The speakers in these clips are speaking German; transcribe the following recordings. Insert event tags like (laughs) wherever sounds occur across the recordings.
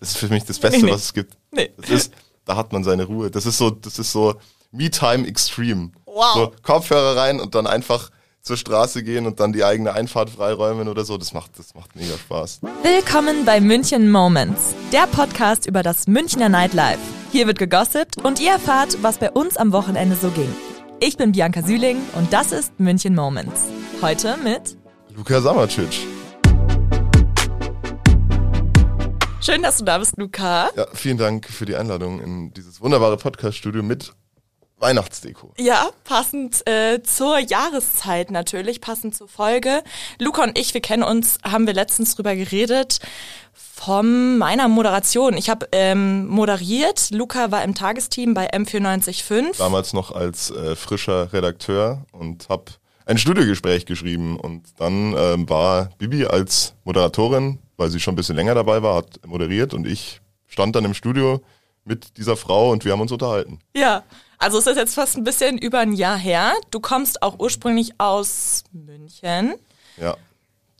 Das ist für mich das Beste, Nee, nee. was es gibt. Nee. Das ist, da hat man seine Ruhe. Das ist so, das ist so Me-Time Extreme. Wow. So Kopfhörer rein und dann einfach zur Straße gehen und dann die eigene Einfahrt freiräumen oder so. Das macht, das macht mega Spaß. Willkommen bei München Moments, der Podcast über das Münchner Nightlife. Hier wird gegossipt und ihr erfahrt, was bei uns am Wochenende so ging. Ich bin Bianca Süling und das ist München Moments. Heute mit Luka Samacic. Schön, dass du da bist, Luca. Ja, vielen Dank für die Einladung in dieses wunderbare Podcast-Studio mit Weihnachtsdeko. Ja, passend äh, zur Jahreszeit natürlich, passend zur Folge. Luca und ich, wir kennen uns, haben wir letztens drüber geredet, von meiner Moderation. Ich habe ähm, moderiert, Luca war im Tagesteam bei M945. Damals noch als äh, frischer Redakteur und habe ein Studiogespräch geschrieben. Und dann ähm, war Bibi als Moderatorin, weil sie schon ein bisschen länger dabei war, hat moderiert und ich stand dann im Studio mit dieser Frau und wir haben uns unterhalten. Ja, also es ist jetzt fast ein bisschen über ein Jahr her. Du kommst auch ursprünglich aus München. Ja,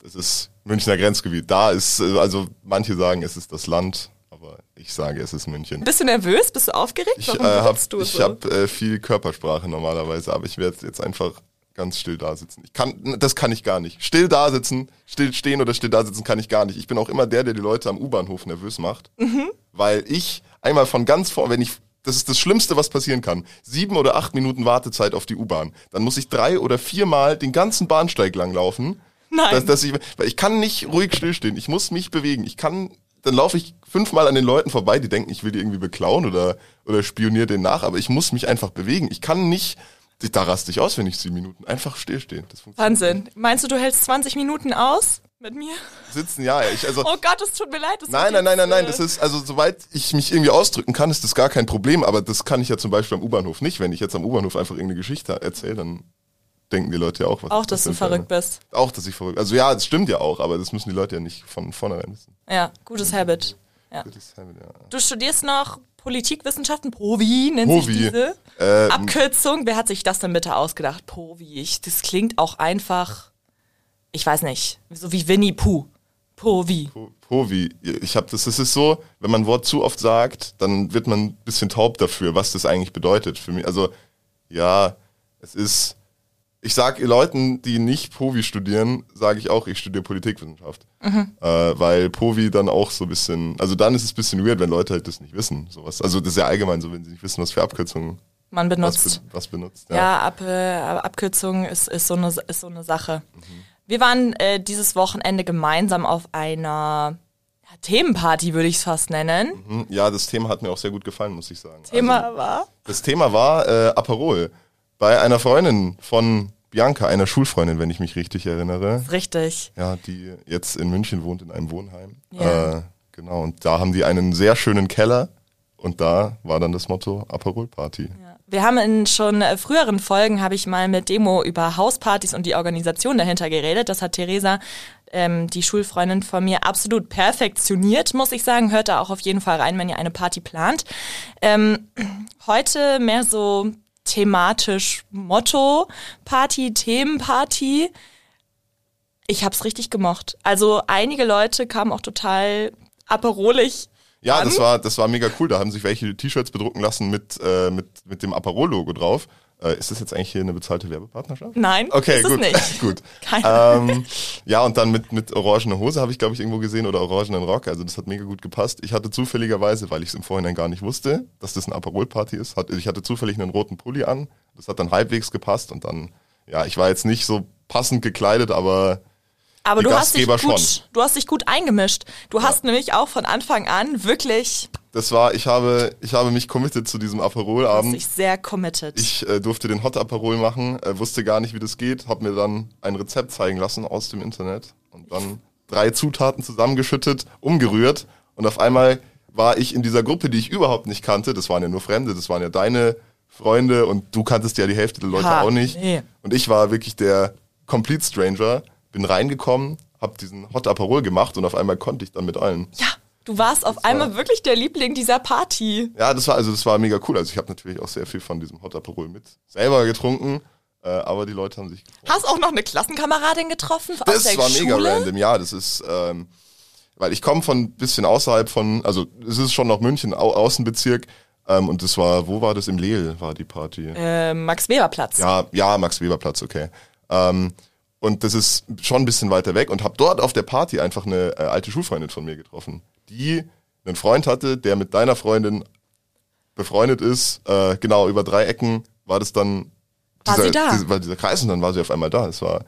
das ist Münchner Grenzgebiet. Da ist, äh, also manche sagen, es ist das Land, aber ich sage, es ist München. Bist du nervös? Bist du aufgeregt? Ich Warum äh, habe sitzt du ich so? hab, äh, viel Körpersprache normalerweise, aber ich werde jetzt einfach ganz still da sitzen. Ich kann, das kann ich gar nicht. Still da sitzen, still stehen oder still da sitzen kann ich gar nicht. Ich bin auch immer der, der die Leute am U-Bahnhof nervös macht, Mhm. weil ich einmal von ganz vor, wenn ich das ist das Schlimmste, was passieren kann. Sieben oder acht Minuten Wartezeit auf die U-Bahn. Dann muss ich drei oder viermal den ganzen Bahnsteig lang laufen. Nein. Dass, dass ich, weil ich kann nicht ruhig stillstehen. Ich muss mich bewegen. Ich kann, dann laufe ich fünfmal an den Leuten vorbei, die denken, ich will die irgendwie beklauen oder, oder spioniere denen nach, aber ich muss mich einfach bewegen. Ich kann nicht, da raste ich aus, wenn ich sieben Minuten einfach stillstehen. Das Wahnsinn. Meinst du, du hältst 20 Minuten aus mit mir? Sitzen, ja, ich, also, Oh Gott, es tut mir leid. das Nein, nein, nein, nein, nein. äh, Das ist, also soweit ich mich irgendwie ausdrücken kann, ist das gar kein Problem, aber das kann ich ja zum Beispiel am U-Bahnhof nicht. Wenn ich jetzt am U-Bahnhof einfach irgendeine Geschichte erzähle, dann denken die Leute ja auch was. Auch, dass du für eine- verrückt bist. Auch, dass ich verrückt Also ja, das stimmt ja auch, aber das müssen die Leute ja nicht von vornherein wissen. Ja, gutes Habit. Ja. Du studierst noch Politikwissenschaften, POVI nennt Povi. sich diese. Äh, Abkürzung, wer hat sich das denn bitte ausgedacht? POVI. Ich, das klingt auch einfach, ich weiß nicht, so wie Winnie Pooh. POVI. Po- Povi. Ich habe das, das ist so, wenn man ein Wort zu oft sagt, dann wird man ein bisschen taub dafür, was das eigentlich bedeutet für mich. Also ja, es ist, ich sage Leuten, die nicht Povi studieren, sage ich auch, ich studiere Politikwissenschaft. Äh, weil Povi dann auch so ein bisschen, also dann ist es ein bisschen weird, wenn Leute halt das nicht wissen. Sowas. Also das ist ja allgemein so, wenn sie nicht wissen, was für Abkürzungen Man was, benutzt. be was benutzt. Ja, Ab, äh, Abkürzung ist, ist, so eine, ist so eine Sache. Wir waren äh, dieses Wochenende gemeinsam auf einer ja, Themenparty, würde ich es fast nennen. Hm, Ja, das Thema hat mir auch sehr gut gefallen, muss ich sagen. Thema Also, war? Das Thema war äh, Aperol. Bei einer Freundin von Bianca, einer Schulfreundin, wenn ich mich richtig erinnere. Richtig. Ja, die jetzt in München wohnt, in einem Wohnheim. Ja. Äh, genau, und da haben die einen sehr schönen Keller. Und da war dann das Motto Aperol Party. Wir haben in schon äh, früheren Folgen, habe ich mal mit Demo über Hauspartys und die Organisation dahinter geredet. Das hat Theresa, ähm, die Schulfreundin von mir, absolut perfektioniert, muss ich sagen. Hört da auch auf jeden Fall rein, wenn ihr eine Party plant. Ähm, (clears throat) heute mehr so thematisch Motto, Party, Themenparty. Ich hab's richtig gemocht. Also einige Leute kamen auch total aperolig Ja, das war, das war mega cool. Da haben sich welche T-Shirts bedrucken lassen mit, äh, mit, mit dem Aperol-Logo drauf. Äh, ist das jetzt eigentlich hier eine bezahlte Werbepartnerschaft? Nein, Okay, gut. (laughs) gut. (laughs) Keine. Ähm, ja, und dann mit, mit orangene Hose habe ich, glaube ich, irgendwo gesehen oder orangenen Rock. Also das hat mega gut gepasst. Ich hatte zufälligerweise, weil ich es im Vorhinein gar nicht wusste, dass das eine Aperol-Party ist, hat, ich hatte zufällig einen roten Pulli an. Das hat dann halbwegs gepasst und dann, ja, ich war jetzt nicht so passend gekleidet, aber Aber du hast dich Gastgeber gut, schon. du hast dich gut eingemischt. Du hast nämlich auch von Anfang an wirklich das war, ich habe, ich habe mich committed zu diesem Aperol-Abend. sich sehr committed. Ich äh, durfte den Hot Aperol machen, äh, wusste gar nicht, wie das geht, habe mir dann ein Rezept zeigen lassen aus dem Internet und dann drei Zutaten zusammengeschüttet, umgerührt und auf einmal war ich in dieser Gruppe, die ich überhaupt nicht kannte. Das waren ja nur Fremde, das waren ja deine Freunde und du kanntest ja die Hälfte der Leute Ha, auch nicht. nee. Und ich war wirklich der Complete Stranger, bin reingekommen, habe diesen Hot Aperol gemacht und auf einmal konnte ich dann mit allen. ja, du warst auf einmal wirklich der Liebling dieser Party. Ja, das war also das war mega cool. Also ich habe natürlich auch sehr viel von diesem Hot Aperol mit selber getrunken, äh, aber die Leute haben sich gefreut. Hast auch noch eine Klassenkameradin getroffen aus Das der war mega Schule? random, ja, das ist ähm, weil ich komme von ein bisschen außerhalb von, also es ist schon noch München, Au Außenbezirk, ähm, und das war, wo war das? Im Lehl war die Party. Äh, Max-Weber-Platz. Ja, ja, Max-Weber-Platz, okay. Ähm, und das ist schon ein bisschen weiter weg und habe dort auf der Party einfach eine äh, alte Schulfreundin von mir getroffen, die einen Freund hatte, der mit deiner Freundin befreundet ist. Äh, genau, über drei Ecken war das dann War dieser, sie da? Dieser, war dieser Kreis und dann war sie auf einmal da. Das war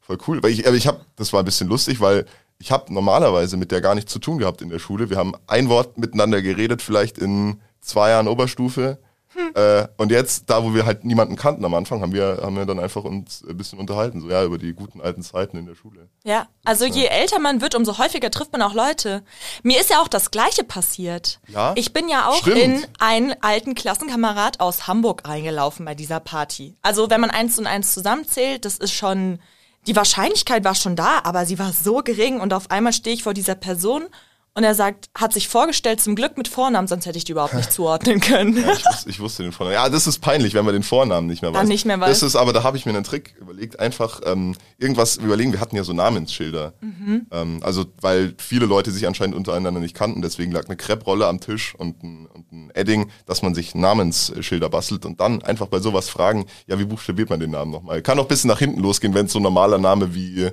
voll cool. Weil ich, aber ich habe, das war ein bisschen lustig, weil ich habe normalerweise mit der gar nichts zu tun gehabt in der Schule. Wir haben ein Wort miteinander geredet, vielleicht in zwei Jahren Oberstufe. Hm. Äh, und jetzt, da wo wir halt niemanden kannten am Anfang, haben wir, haben wir dann einfach uns ein bisschen unterhalten, so ja, über die guten alten Zeiten in der Schule. Ja, also je älter man wird, umso häufiger trifft man auch Leute. Mir ist ja auch das Gleiche passiert. Ja? Ich bin ja auch Stimmt. in einen alten Klassenkamerad aus Hamburg reingelaufen bei dieser Party. Also wenn man eins und eins zusammenzählt, das ist schon, die Wahrscheinlichkeit war schon da, aber sie war so gering und auf einmal stehe ich vor dieser Person und er sagt, hat sich vorgestellt, zum Glück mit Vornamen, sonst hätte ich die überhaupt nicht (laughs) zuordnen können. Ja, ich, wusste, ich wusste den Vornamen. Ja, das ist peinlich, wenn man den Vornamen nicht mehr weiß. Dann nicht mehr weiß. Das ist aber, da habe ich mir einen Trick überlegt, einfach ähm, irgendwas überlegen. Wir hatten ja so Namensschilder. Mhm. Ähm, also, weil viele Leute sich anscheinend untereinander nicht kannten, deswegen lag eine Krebrolle am Tisch und ein, und ein Edding, dass man sich Namensschilder bastelt und dann einfach bei sowas fragen, ja, wie buchstabiert man den Namen nochmal? Kann auch ein bisschen nach hinten losgehen, wenn es so ein normaler Name wie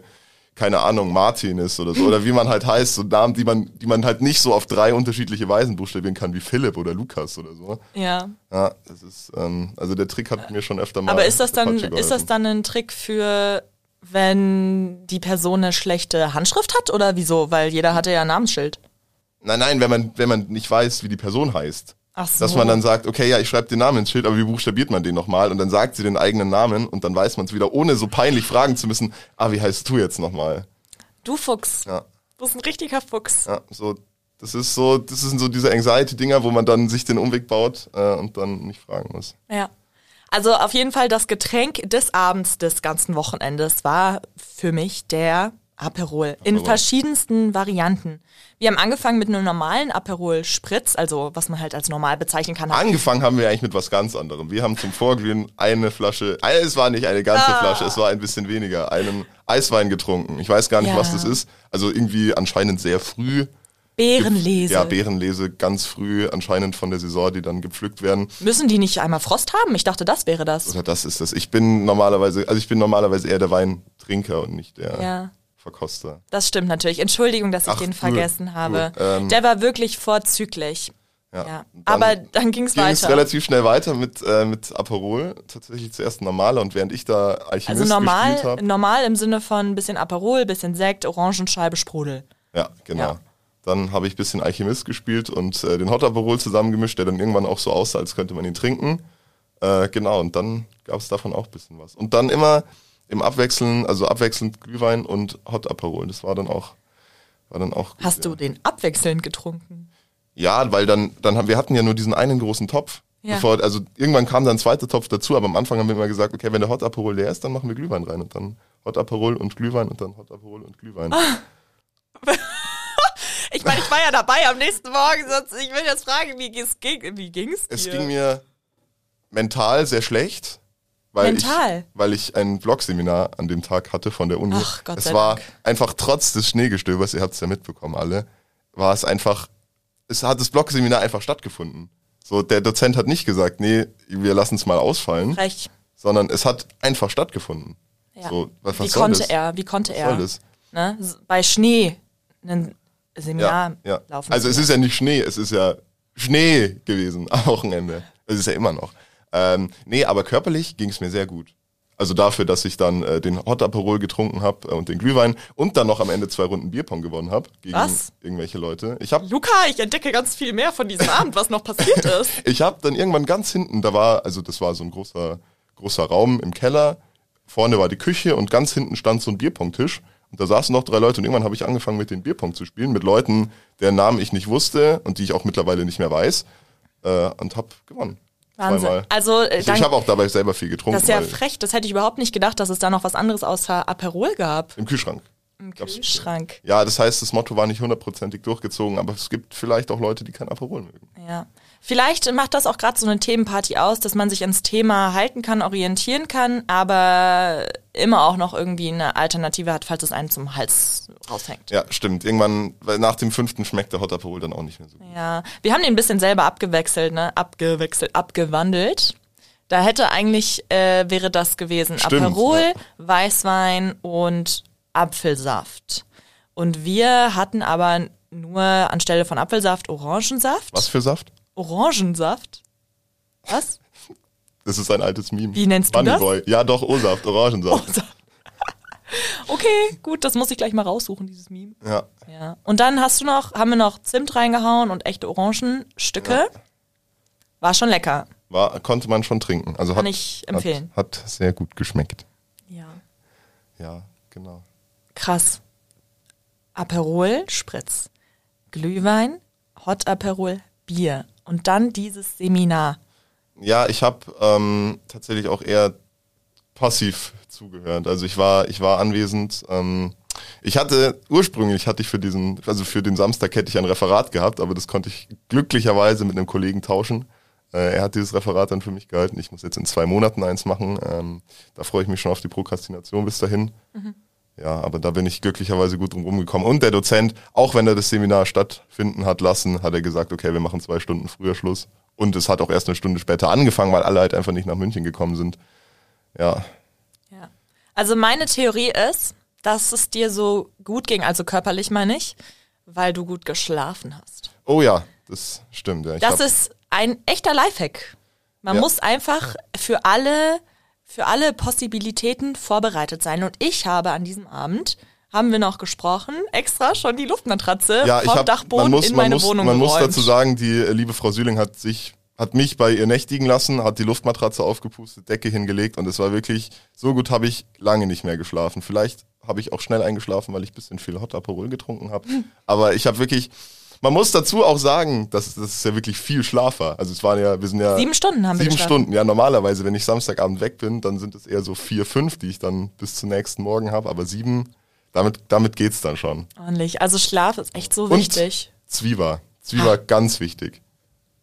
keine Ahnung, Martin ist oder so, oder wie man halt heißt, so Namen, die man, die man halt nicht so auf drei unterschiedliche Weisen buchstabieren kann, wie Philipp oder Lukas oder so. Ja. Ja, das ist, ähm, also der Trick hat mir schon öfter mal. Aber ist das dann, ist das dann ein Trick für, wenn die Person eine schlechte Handschrift hat oder wieso? Weil jeder hatte ja ein Namensschild. Nein, nein, wenn man, wenn man nicht weiß, wie die Person heißt. So. Dass man dann sagt, okay, ja, ich schreibe den Namen ins Schild, aber wie buchstabiert man den nochmal? Und dann sagt sie den eigenen Namen und dann weiß man es wieder, ohne so peinlich fragen zu müssen, ah, wie heißt du jetzt nochmal? Du Fuchs. Ja, Du bist ein richtiger Fuchs. ja, so, das ist so, das sind so diese Anxiety-Dinger, wo man dann sich den Umweg baut äh, und dann nicht fragen muss. Ja. Also auf jeden Fall das Getränk des Abends des ganzen Wochenendes war für mich der Aperol. In Aperol. verschiedensten Varianten. Wir haben angefangen mit einem normalen Aperol Spritz, also was man halt als normal bezeichnen kann. Angefangen haben wir eigentlich mit was ganz anderem. Wir haben zum Vorglühen eine Flasche, äh, es war nicht eine ganze Ah. Flasche, es war ein bisschen weniger, einen Eiswein getrunken. Ich weiß gar nicht, Ja. was das ist. Also irgendwie anscheinend sehr früh. Beerenlese. Ja, Beerenlese ganz früh anscheinend von der Saison, die dann gepflückt werden. Müssen die nicht einmal Frost haben? Ich dachte, das wäre das. Oder das ist das. Ich bin normalerweise, also ich bin normalerweise eher der Weintrinker und nicht der Ja. Verkoster. Das stimmt natürlich. Entschuldigung, dass ich Ach, den vergessen habe. cool. Ähm, Der war wirklich vorzüglich. Ja. Ja. Und Aber dann ging's ging es weiter. relativ schnell weiter mit, äh, mit Aperol. Tatsächlich zuerst normaler und während ich da Alchemist Also gespielt normal, habe. normal im Sinne von bisschen Aperol, bisschen Sekt, Orangenscheibe, Sprudel. Ja, genau. Ja. Dann habe ich ein bisschen Alchemist gespielt und äh, den Hot Aperol zusammengemischt, der dann irgendwann auch so aussah, als könnte man ihn trinken. Äh, genau, und dann gab es davon auch ein bisschen was. Und dann immer im Abwechseln, also abwechselnd Glühwein und Hot Aperol. Das war dann auch, war dann auch gut, Hast ja. du den abwechselnd getrunken? Ja, weil dann, dann haben wir hatten ja nur diesen einen großen Topf. Ja. Bevor, also irgendwann kam dann ein zweiter Topf dazu, aber am Anfang haben wir immer gesagt, okay, wenn der Hot Aperol leer ist, dann machen wir Glühwein rein und dann Hot Aperol und Glühwein und dann Hot Aperol und Glühwein. Ah. (laughs) Ich meine, ich war ja dabei am nächsten Morgen, sonst ich will jetzt fragen, wie ging, wie ging's dir? Es ging mir mental sehr schlecht, weil Mental? ich weil ich ein Vlogseminar an dem Tag hatte von der Uni. Ach, Gott es war Dank. einfach trotz des Schneegestöbers, ihr habt es ja mitbekommen alle, war es einfach es hat das Vlogseminar einfach stattgefunden. So der Dozent hat nicht gesagt, nee, wir lassen es mal ausfallen, Frech. sondern es hat einfach stattgefunden. Ja. So, was, was wie konnte das? er? Wie konnte Was er? soll das? Ne? Bei Schnee ein Seminar Ja, ja. laufen. Also es ist ja nicht Schnee, es ist ja Schnee gewesen am Wochenende. Es ist ja immer noch. Ähm, nee, aber körperlich ging es mir sehr gut. Also dafür, dass ich dann äh, den Hot Aperol getrunken habe äh, und den Glühwein und dann noch am Ende zwei Runden Bierpong gewonnen habe gegen Was? irgendwelche Leute. Ich habe Luca, ich entdecke ganz viel mehr von diesem Abend, was noch passiert (laughs) ist. ich hab dann irgendwann ganz hinten, da war, also das war so ein großer, großer Raum im Keller. Vorne war die Küche und ganz hinten stand so ein Bierpong-Tisch. Und da saßen noch drei Leute und irgendwann habe ich angefangen mit den Bierpong zu spielen, mit Leuten, deren Namen ich nicht wusste und die ich auch mittlerweile nicht mehr weiß. Äh, und hab gewonnen. Wahnsinn. Zweimal. Also, äh, ich habe auch dabei selber viel getrunken. Das ist ja frech, das hätte ich überhaupt nicht gedacht, dass es da noch was anderes außer Aperol gab. Im Kühlschrank. Im Kühlschrank. Ja, das heißt, das Motto war nicht hundertprozentig durchgezogen, aber es gibt vielleicht auch Leute, die kein Aperol mögen. Ja. Vielleicht macht das auch gerade so eine Themenparty aus, dass man sich ans Thema halten kann, orientieren kann, aber immer auch noch irgendwie eine Alternative hat, falls es einen zum Hals raushängt. Ja, stimmt. Irgendwann, weil nach dem fünften schmeckt der Hot Aperol dann auch nicht mehr so gut. Ja, wir haben den ein bisschen selber abgewechselt, ne? Abgewechselt, abgewandelt. Da hätte eigentlich, äh, wäre das gewesen Stimmt, Aperol, ja. Weißwein und Apfelsaft. Und wir hatten aber nur anstelle von Apfelsaft Orangensaft. Was für Saft? Orangensaft? Was? Das ist ein altes Meme. Wie nennst du Bunny das? Boy. Ja, doch, O-Saft, Orangensaft. (laughs) Okay, gut, das muss ich gleich mal raussuchen, dieses Meme. Ja. Ja. Und dann hast du noch, haben wir noch Zimt reingehauen und echte Orangenstücke. War schon lecker. War, konnte man schon trinken. Also Kann hat, ich empfehlen. Hat, hat sehr gut geschmeckt. Ja. Ja, genau. Krass. Aperol, Spritz. Glühwein, Hot Aperol, Bier. Und dann dieses Seminar. Ja, ich habe ähm, tatsächlich auch eher passiv zugehört. Also ich war, ich war anwesend. Ähm, ich hatte ursprünglich hatte ich für diesen, also für den Samstag hätte ich ein Referat gehabt, aber das konnte ich glücklicherweise mit einem Kollegen tauschen. Äh, er hat dieses Referat dann für mich gehalten. Ich muss jetzt in zwei Monaten eins machen. Ähm, da freue ich mich schon auf die Prokrastination bis dahin. Ja, aber da bin ich glücklicherweise gut drum rumgekommen. Und der Dozent, auch wenn er das Seminar stattfinden hat lassen, hat er gesagt, okay, wir machen zwei Stunden früher Schluss. Und es hat auch erst eine Stunde später angefangen, weil alle halt einfach nicht nach München gekommen sind. Ja, Ja. Also meine Theorie ist, dass es dir so gut ging, also körperlich meine ich, weil du gut geschlafen hast. oh ja, das stimmt. Ja. Das ist ein echter Lifehack. Man Ja. muss einfach für alle, für alle Possibilitäten vorbereitet sein. Und ich habe an diesem Abend, haben wir noch gesprochen, extra schon die Luftmatratze ja, vom hab, Dachboden muss, in meine muss, Wohnung Man muss dazu sagen, die äh, liebe Frau Sühling hat sich, hat mich bei ihr nächtigen lassen, hat die Luftmatratze aufgepustet, Decke hingelegt und es war wirklich, so gut habe ich lange nicht mehr geschlafen. Vielleicht habe ich auch schnell eingeschlafen, weil ich ein bisschen viel Hot Aperol getrunken habe. Aber ich habe wirklich, man muss dazu auch sagen, dass das ist ja wirklich viel Schlaf war. Also es waren ja, wir sind ja Sieben Stunden haben wir sieben geschlafen. Stunden. Ja, normalerweise, wenn ich Samstagabend weg bin, dann sind es eher so vier, fünf, die ich dann bis zum nächsten Morgen habe. Aber sieben, damit, damit geht's dann schon. Ordentlich. Also Schlaf ist echt so Und wichtig. Zwieber. Zwieber, ganz wichtig.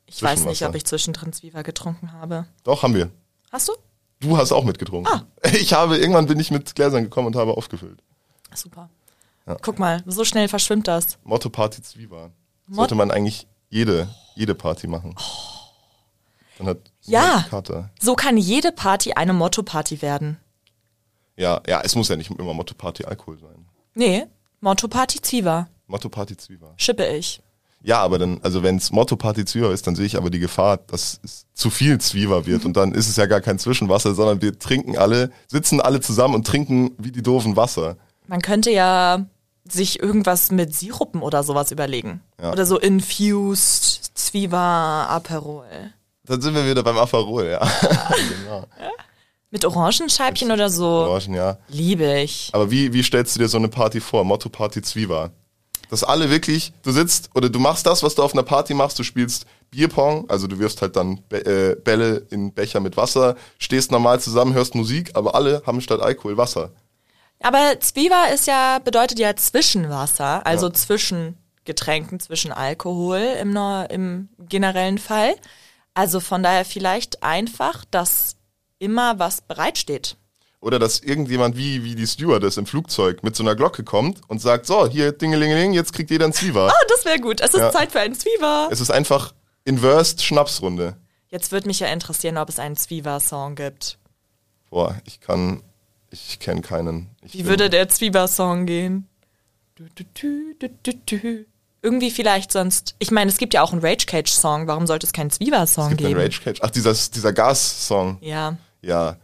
Ich weiß nicht, ob ich zwischendrin Zwieber getrunken habe. Doch, haben wir. Hast du? Du hast auch mitgetrunken. Ah. (laughs) Ich habe, irgendwann bin ich mit Gläsern gekommen und habe aufgefüllt. Super. Guck mal, so schnell verschwimmt das. Motto Party Zwieber. Sollte man eigentlich jede, jede Party machen. Dann hat Ja. Kater. So kann jede Party eine Motto-Party werden. Ja, ja, es muss ja nicht immer Motto Party Alkohol sein. Nee, Motto-Party Zwieber. Motto Party Zwieber. Schippe ich. Ja, aber dann, also wenn es Motto Party Zwieber ist, dann sehe ich aber die Gefahr, dass es zu viel Zwieber wird und dann ist es ja gar kein Zwischenwasser, sondern wir trinken alle, sitzen alle zusammen und trinken wie die doofen Wasser. Man könnte ja sich irgendwas mit Sirupen oder sowas überlegen. Ja. Oder so infused Zwieber Aperol. Dann sind wir wieder beim Aperol, ja. genau. Mit Orangenscheibchen oder so. Orangen, ja. Liebe ich. Aber wie, wie stellst du dir so eine Party vor? Motto Party Zwieber. Dass alle wirklich, du sitzt oder du machst das, was du auf einer Party machst, du spielst Bierpong, also du wirfst halt dann Be äh, Bälle in Becher mit Wasser, stehst normal zusammen, hörst Musik, aber alle haben statt Alkohol Wasser. Aber Zwieber ist ja, bedeutet ja Zwischenwasser, also Ja. zwischen Getränken, zwischen Alkohol im, im generellen Fall. Also von daher vielleicht einfach, dass immer was bereitsteht. Oder dass irgendjemand wie, wie die Stewardess im Flugzeug mit so einer Glocke kommt und sagt, so, hier, Dingelingeling, jetzt kriegt jeder ein Zwieber. Ah, das wäre gut. Es ist Ja. Zeit für einen Zwieber. Es ist einfach inversed Schnapsrunde. Jetzt würde mich ja interessieren, ob es einen Zwieber-Song gibt. Boah, ich kann, ich kenne keinen. Ich Wie würde der Zwieber-Song gehen? Du, du, du, du, du. Irgendwie vielleicht sonst. Ich meine, es gibt ja auch einen Rage Cage-Song. Warum sollte es keinen Zwieber-Song Es gibt geben? einen Rage Cage. Ach, dieser, dieser Gas-Song. Ja. Ja.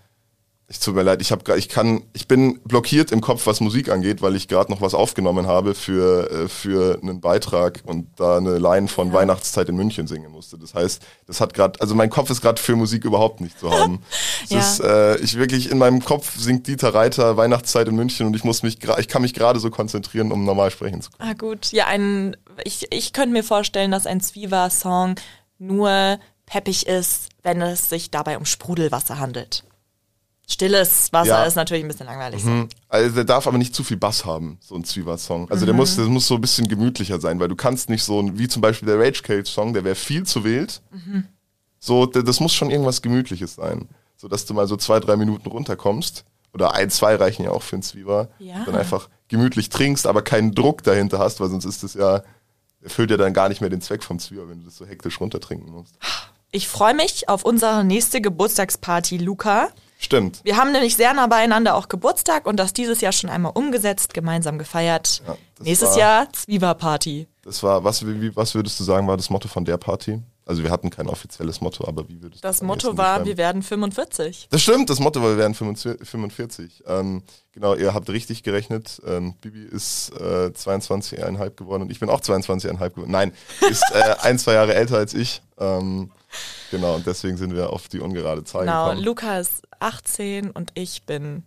Ich tut mir leid, ich habe ich kann ich bin blockiert im Kopf, was Musik angeht, weil ich gerade noch was aufgenommen habe für äh, für einen Beitrag und da eine Line von Weihnachtszeit in München singen musste. Das heißt, das hat gerade also mein Kopf ist gerade für Musik überhaupt nicht zu haben. (laughs) Ja. ist äh, ich wirklich in meinem Kopf singt Dieter Reiter Weihnachtszeit in München und ich muss mich ich kann mich gerade so konzentrieren, um normal sprechen zu können. Ah, gut. Ja, ein, ich, ich könnte mir vorstellen, dass ein Zwieber-Song nur peppig ist, wenn es sich dabei um Sprudelwasser handelt. Stilles Wasser Ja. ist natürlich ein bisschen langweilig. so. Hm. Also der darf aber nicht zu viel Bass haben, so ein Zwieback-Song. Also Mhm. der muss, der muss so ein bisschen gemütlicher sein, weil du kannst nicht so, ein- wie zum Beispiel der Rage Cage Song, der wäre viel zu wild. Mhm. So, das muss schon irgendwas Gemütliches sein. So dass du mal so zwei, drei Minuten runterkommst. Oder ein, zwei reichen ja auch für einen Zwieber. Ja. Dann einfach gemütlich trinkst, aber keinen Druck dahinter hast, weil sonst ist das ja, erfüllt ja dann gar nicht mehr den Zweck vom Zwieber, wenn du das so hektisch runtertrinken musst. Ich freue mich auf unsere nächste Geburtstagsparty, Luca. Stimmt. Wir haben nämlich sehr nah beieinander auch Geburtstag und das dieses Jahr schon einmal umgesetzt, gemeinsam gefeiert. Ja, das Nächstes war- Jahr Zwieber-Party. Das war, was, wie, was würdest du sagen, war das Motto von der Party? Also wir hatten kein offizielles Motto, aber wie würdest du Das am Motto war, beschreiben? wir werden 45. Das stimmt, das Motto war, wir werden 45. Ähm, genau, ihr habt richtig gerechnet. Ähm, Bibi ist äh, 22,5 geworden und ich bin auch 22,5 geworden. Nein, ist äh, (laughs) ein, zwei Jahre älter als ich. Ähm, genau, und deswegen sind wir auf die ungerade Zahl Genau, gekommen. Luca ist 18 und ich bin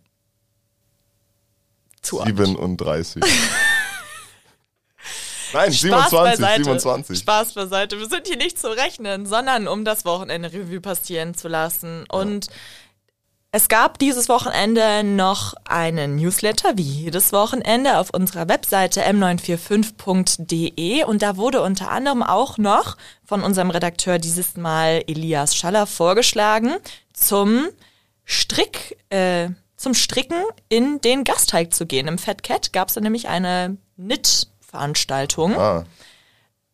zu alt. 37. (laughs) Nein, Spaß 27, beiseite. 27. Spaß beiseite. Wir sind hier nicht zu rechnen, sondern um das Wochenende Revue passieren zu lassen. Und es gab dieses Wochenende noch einen Newsletter, wie jedes Wochenende, auf unserer Webseite m945.de. Und da wurde unter anderem auch noch von unserem Redakteur dieses Mal Elias Schaller vorgeschlagen zum Strick, äh, zum Stricken in den Gasteig zu gehen. Im Fat Cat gab es da nämlich eine Knit-Veranstaltung. Ah,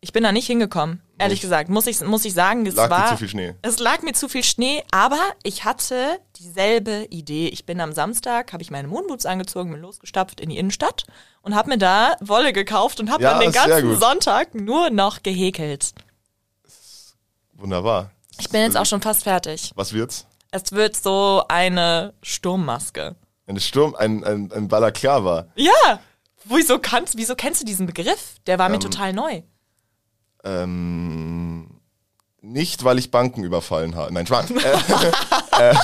Ich bin da nicht hingekommen, ehrlich Nicht? gesagt. Muss ich, muss ich sagen, es lag war. zu viel Schnee. Es lag mir zu viel Schnee, aber ich hatte dieselbe Idee. Ich bin am Samstag, habe ich meine Moonboots angezogen, bin losgestapft in die Innenstadt und habe mir da Wolle gekauft und habe Ja, dann den ganzen. Sonntag nur noch gehäkelt. Wunderbar. Ich bin jetzt auch schon fast fertig. Was wird's? Es wird so eine Sturmmaske. Ein Sturm, ein, ein, ein Balaklava. Ja! Wieso kannst, wieso kennst du diesen Begriff? Der war mir Ähm, total neu. Ähm, nicht, weil ich Banken überfallen habe. Nein, Spaß. (laughs) äh, äh,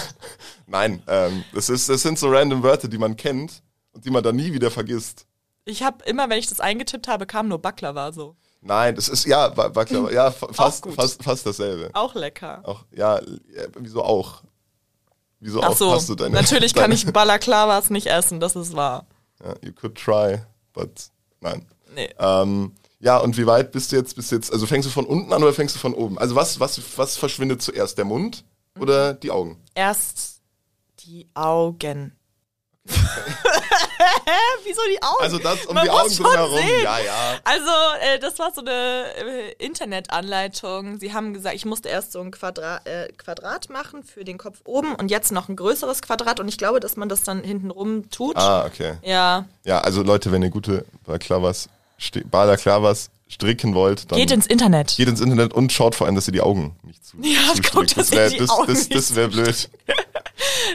nein, ähm, das, ist, das sind so random Wörter, die man kennt und die man dann nie wieder vergisst. Ich habe immer, wenn ich das eingetippt habe, kam nur Baklava so. Nein, das ist, ja, war, war klar, ja, fa- (laughs) fast, gut. fast, fast dasselbe. Auch lecker. Auch, ja, ja, wieso auch? Wieso Ach so, hast du deine... natürlich kann deine, ich Balaklavas nicht essen, das ist wahr. Ja, you could try, but nein. Nee. Ähm, ja, und wie weit bist du jetzt? Bist du jetzt, also fängst du von unten an oder fängst du von oben? Also was, was, was verschwindet zuerst, der Mund oder die Augen? Erst die Augen. (laughs) Wieso die Augen? Also das um Man die Augen drumherum. Ja, ja. Also, äh, das war so eine äh, Internetanleitung. Sie haben gesagt, ich musste erst so ein Quadrat, äh, Quadrat machen für den Kopf oben und jetzt noch ein größeres Quadrat. Und ich glaube, dass man das dann hinten rum tut. Ah, okay. Ja, Ja, also Leute, wenn ihr gute Balaklavas, Balaklavas stricken wollt, dann geht ins Internet. geht ins Internet und schaut vor allem, dass ihr die Augen nicht zu. Ja, (laughs) guckt, dass das ihr die das, Augen das, nicht das wäre blöd.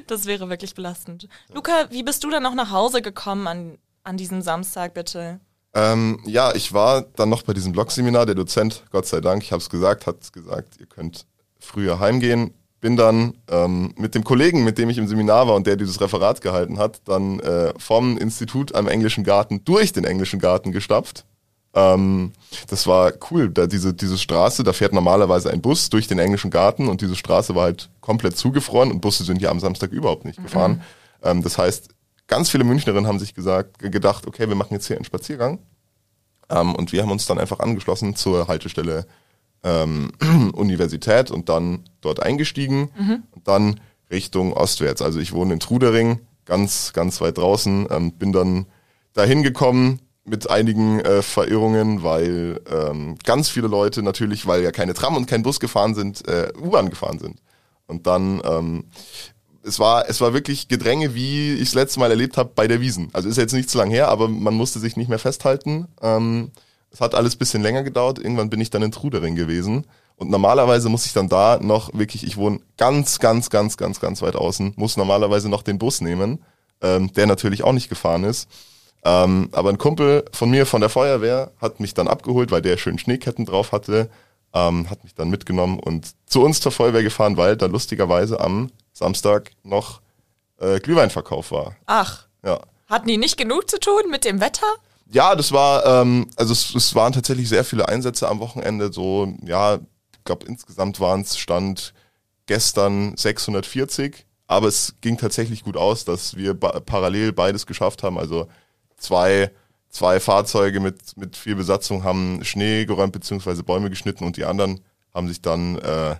Das wäre wirklich belastend. Luca, wie bist du dann noch nach Hause gekommen an, an diesem Samstag, bitte? Ähm, ja, ich war dann noch bei diesem Blog-Seminar. Der Dozent, Gott sei Dank, ich habe es gesagt, hat gesagt, ihr könnt früher heimgehen. Bin dann ähm, mit dem Kollegen, mit dem ich im Seminar war und der dieses Referat gehalten hat, dann äh, vom Institut am Englischen Garten durch den Englischen Garten gestapft. Ähm, das war cool. Da diese, diese Straße, da fährt normalerweise ein Bus durch den Englischen Garten und diese Straße war halt komplett zugefroren und Busse sind ja am Samstag überhaupt nicht gefahren. Ähm, das heißt, ganz viele Münchnerinnen haben sich gesagt, gedacht, okay, wir machen jetzt hier einen Spaziergang. Ähm, und wir haben uns dann einfach angeschlossen zur Haltestelle ähm, (clears throat) Universität und dann dort eingestiegen und dann Richtung ostwärts. Also ich wohne in Trudering, ganz, ganz weit draußen, ähm, bin dann dahin gekommen mit einigen äh, Verirrungen, weil ähm, ganz viele Leute natürlich, weil ja keine Tram und kein Bus gefahren sind, äh, U-Bahn gefahren sind. Und dann ähm, es war, es war wirklich Gedränge, wie ich es letzte Mal erlebt habe bei der Wiesen. Also ist jetzt nicht zu lang her, aber man musste sich nicht mehr festhalten. Ähm, es hat alles bisschen länger gedauert. Irgendwann bin ich dann in Trudering gewesen. Und normalerweise muss ich dann da noch wirklich, ich wohne ganz, ganz, ganz, ganz, ganz weit außen, muss normalerweise noch den Bus nehmen, ähm, der natürlich auch nicht gefahren ist. Ähm, aber ein Kumpel von mir von der Feuerwehr hat mich dann abgeholt, weil der schön Schneeketten drauf hatte, ähm, hat mich dann mitgenommen und zu uns zur Feuerwehr gefahren, weil da lustigerweise am Samstag noch äh, Glühweinverkauf war. Ach, Ja. hatten die nicht genug zu tun mit dem Wetter? Ja, das war, ähm, also es, es waren tatsächlich sehr viele Einsätze am Wochenende. So, ja, ich glaube insgesamt waren es Stand gestern 640, Aber es ging tatsächlich gut aus, dass wir ba parallel beides geschafft haben. Also zwei, zwei Fahrzeuge mit, mit viel Besatzung haben Schnee geräumt bzw. Bäume geschnitten und die anderen haben sich dann, äh,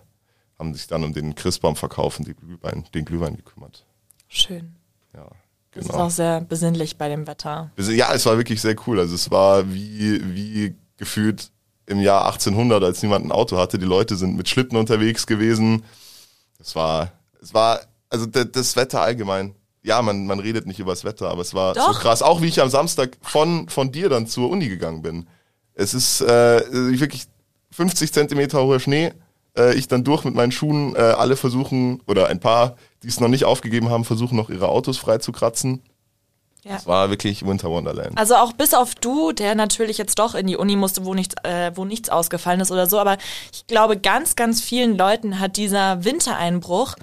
haben sich dann um den Christbaumverkauf und die Glühwein, den Glühwein gekümmert. Schön. Ja, Das ist auch sehr besinnlich bei dem Wetter. Ja, es war wirklich sehr cool. Also es war wie, wie gefühlt im Jahr 1800, als niemand ein Auto hatte. Die Leute sind mit Schlitten unterwegs gewesen. Es war, es war, also das Wetter allgemein. Ja, man, man redet nicht über das Wetter, aber es war Doch. so krass. Auch wie ich am Samstag von, von dir dann zur Uni gegangen bin. Es ist äh, wirklich 50 Zentimeter hoher Schnee. Äh, ich dann durch mit meinen Schuhen. Äh, alle versuchen, oder ein paar, die es noch nicht aufgegeben haben, versuchen noch ihre Autos frei zu kratzen. Ja. Es war wirklich Winter Wonderland. Also auch bis auf du, der natürlich jetzt doch in die Uni musste, wo, nicht, äh, wo nichts ausgefallen ist oder so. Aber ich glaube, ganz, ganz vielen Leuten hat dieser Wintereinbruch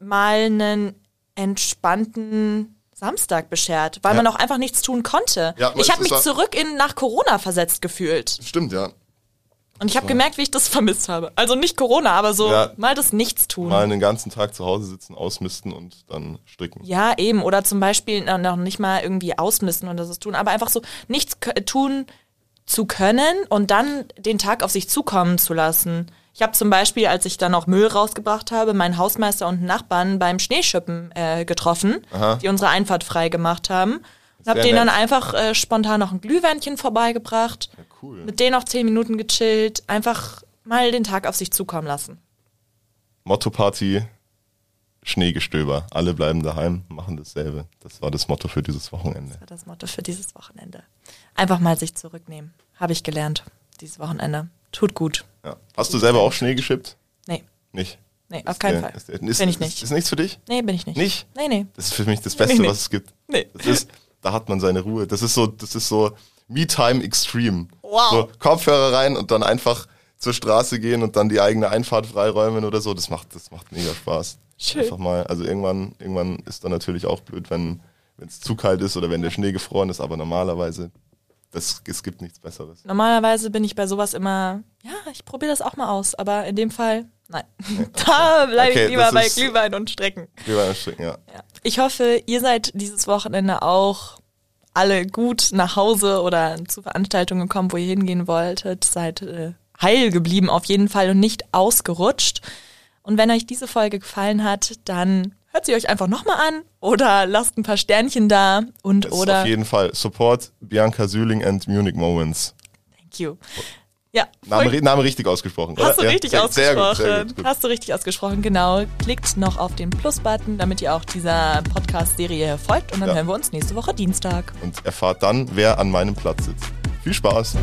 mal einen entspannten Samstag beschert, weil Ja. man auch einfach nichts tun konnte. Ja, ich habe mich zurück in nach Corona versetzt gefühlt. Stimmt, ja. Und ich habe gemerkt, wie ich das (laughs) vermisst habe. Also nicht Corona, aber so Ja. mal das Nichtstun. Mal einen ganzen Tag zu Hause sitzen, ausmisten und dann stricken. Ja, eben. Oder zum Beispiel noch- nicht mal irgendwie ausmisten oder so tun, aber einfach so nichts tun zu können und dann den Tag auf sich zukommen zu lassen. Ich habe zum Beispiel, als ich dann noch Müll rausgebracht habe, meinen Hausmeister und einen Nachbarn beim Schneeschippen äh, getroffen, Aha. die unsere Einfahrt frei gemacht haben. Und habe denen dann einfach äh, spontan noch ein Glühwärmchen vorbeigebracht, Ja, cool. mit denen noch zehn Minuten gechillt, einfach mal den Tag auf sich zukommen lassen. Motto-Party, Schneegestöber. Alle bleiben daheim, machen dasselbe. Das war das Motto für dieses Wochenende. Das war das Motto für dieses Wochenende. Einfach mal sich zurücknehmen. Habe ich gelernt, dieses Wochenende. Tut gut. Ja. Hast du selber auch Schnee geschippt? Nee, Nicht? nee, auf Ist keinen der- Fall. Ist, der- ist, Bin ich ist, nicht. Ist nichts für dich? Nee, bin ich nicht. Nicht? Nee, nee. Das ist für mich das Beste, nicht. was es gibt. Nee. Das ist, da hat man seine Ruhe. Das ist so, das ist so Me-Time Extreme. Wow. So Kopfhörer rein und dann einfach zur Straße gehen und dann die eigene Einfahrt freiräumen oder so. Das macht, das macht mega Spaß. Schön. Einfach mal, also irgendwann, irgendwann ist dann natürlich auch blöd, wenn es zu kalt ist oder wenn der Schnee gefroren ist, aber normalerweise, das, es gibt nichts Besseres. Normalerweise bin ich bei sowas immer, ja, ich probiere das auch mal aus, aber in dem Fall, nein. (laughs) da bleibe Okay, ich lieber bei Glühwein und Strecken. Lieber stricken, ja. Ja. Ich hoffe, ihr seid dieses Wochenende auch alle gut nach Hause oder zu Veranstaltungen gekommen, wo ihr hingehen wolltet. Seid äh, heil geblieben auf jeden Fall und nicht ausgerutscht. Und wenn euch diese Folge gefallen hat, dann hört sie euch einfach nochmal an oder lasst ein paar Sternchen da und Das oder auf jeden Fall Support Bianca Süling and Munich Moments. thank you. Ja, Name, Name richtig ausgesprochen. Hast du oder? Ja, richtig sehr, ausgesprochen. Sehr gut, sehr gut, gut. Hast du richtig ausgesprochen, genau. Klickt noch auf den Plus-Button, damit ihr auch dieser Podcast-Serie folgt. Und dann Ja. hören wir uns nächste Woche Dienstag. Und erfahrt dann, wer an meinem Platz sitzt. Viel Spaß.